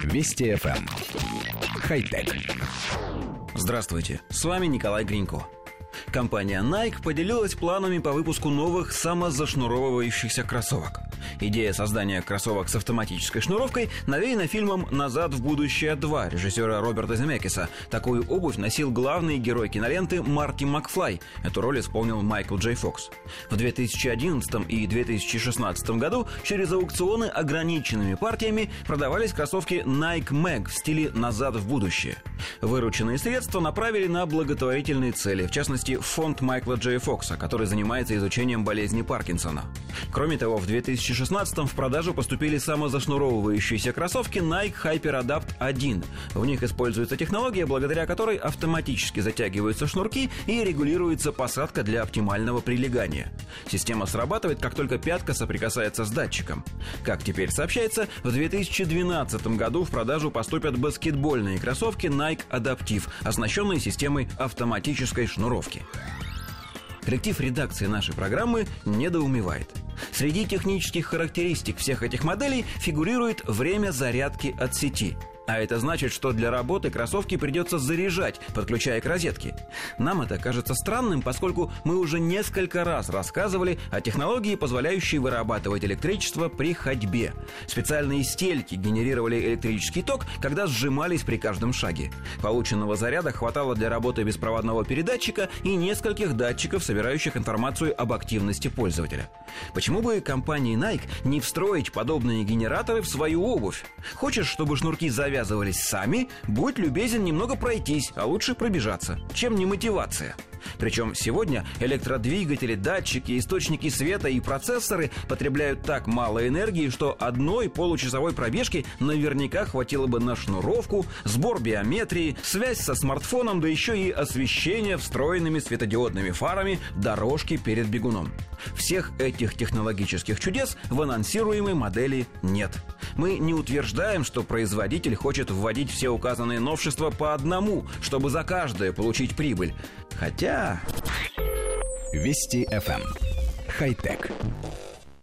Вести FM. Эм. Хай-тек. Здравствуйте, с вами Николай Гринько. Компания Nike поделилась планами по выпуску новых самозашнуровывающихся кроссовок. Идея создания кроссовок с автоматической шнуровкой навеяна фильмом «Назад в будущее 2» режиссера Роберта Земекиса. Такую обувь носил главный герой киноленты Марти Макфлай. Эту роль исполнил Майкл Джей Фокс. В 2011 и 2016 году через аукционы ограниченными партиями продавались кроссовки Nike Mag в стиле «Назад в будущее». Вырученные средства направили на благотворительные цели, в частности, фонд Майкла Джей Фокса, который занимается изучением болезни Паркинсона. Кроме того, в 2016 в продажу поступили самозашнуровывающиеся кроссовки Nike HyperAdapt 1. В них используется технология, благодаря которой автоматически затягиваются шнурки и регулируется посадка для оптимального прилегания. Система срабатывает, как только пятка соприкасается с датчиком. Как теперь сообщается, в 2012 году в продажу поступят баскетбольные кроссовки Nike Adaptive, оснащенные системой автоматической шнуровки. Коллектив редакции нашей программы недоумевает. Среди технических характеристик всех этих моделей фигурирует время зарядки от сети – а это значит, что для работы кроссовки придется заряжать, подключая к розетке. Нам это кажется странным, поскольку мы уже несколько раз рассказывали о технологии, позволяющей вырабатывать электричество при ходьбе. Специальные стельки генерировали электрический ток, когда сжимались при каждом шаге. Полученного заряда хватало для работы беспроводного передатчика и нескольких датчиков, собирающих информацию об активности пользователя. Почему бы компании Nike не встроить подобные генераторы в свою обувь? Хочешь, чтобы шнурки завязывались завязывались сами, будь любезен немного пройтись, а лучше пробежаться. Чем не мотивация? Причем сегодня электродвигатели, датчики, источники света и процессоры потребляют так мало энергии, что одной получасовой пробежки наверняка хватило бы на шнуровку, сбор биометрии, связь со смартфоном, да еще и освещение встроенными светодиодными фарами дорожки перед бегуном. Всех этих технологических чудес в анонсируемой модели нет. Мы не утверждаем, что производитель хочет вводить все указанные новшества по одному, чтобы за каждое получить прибыль. Хотя... Вести FM. Эм. Хай-тек.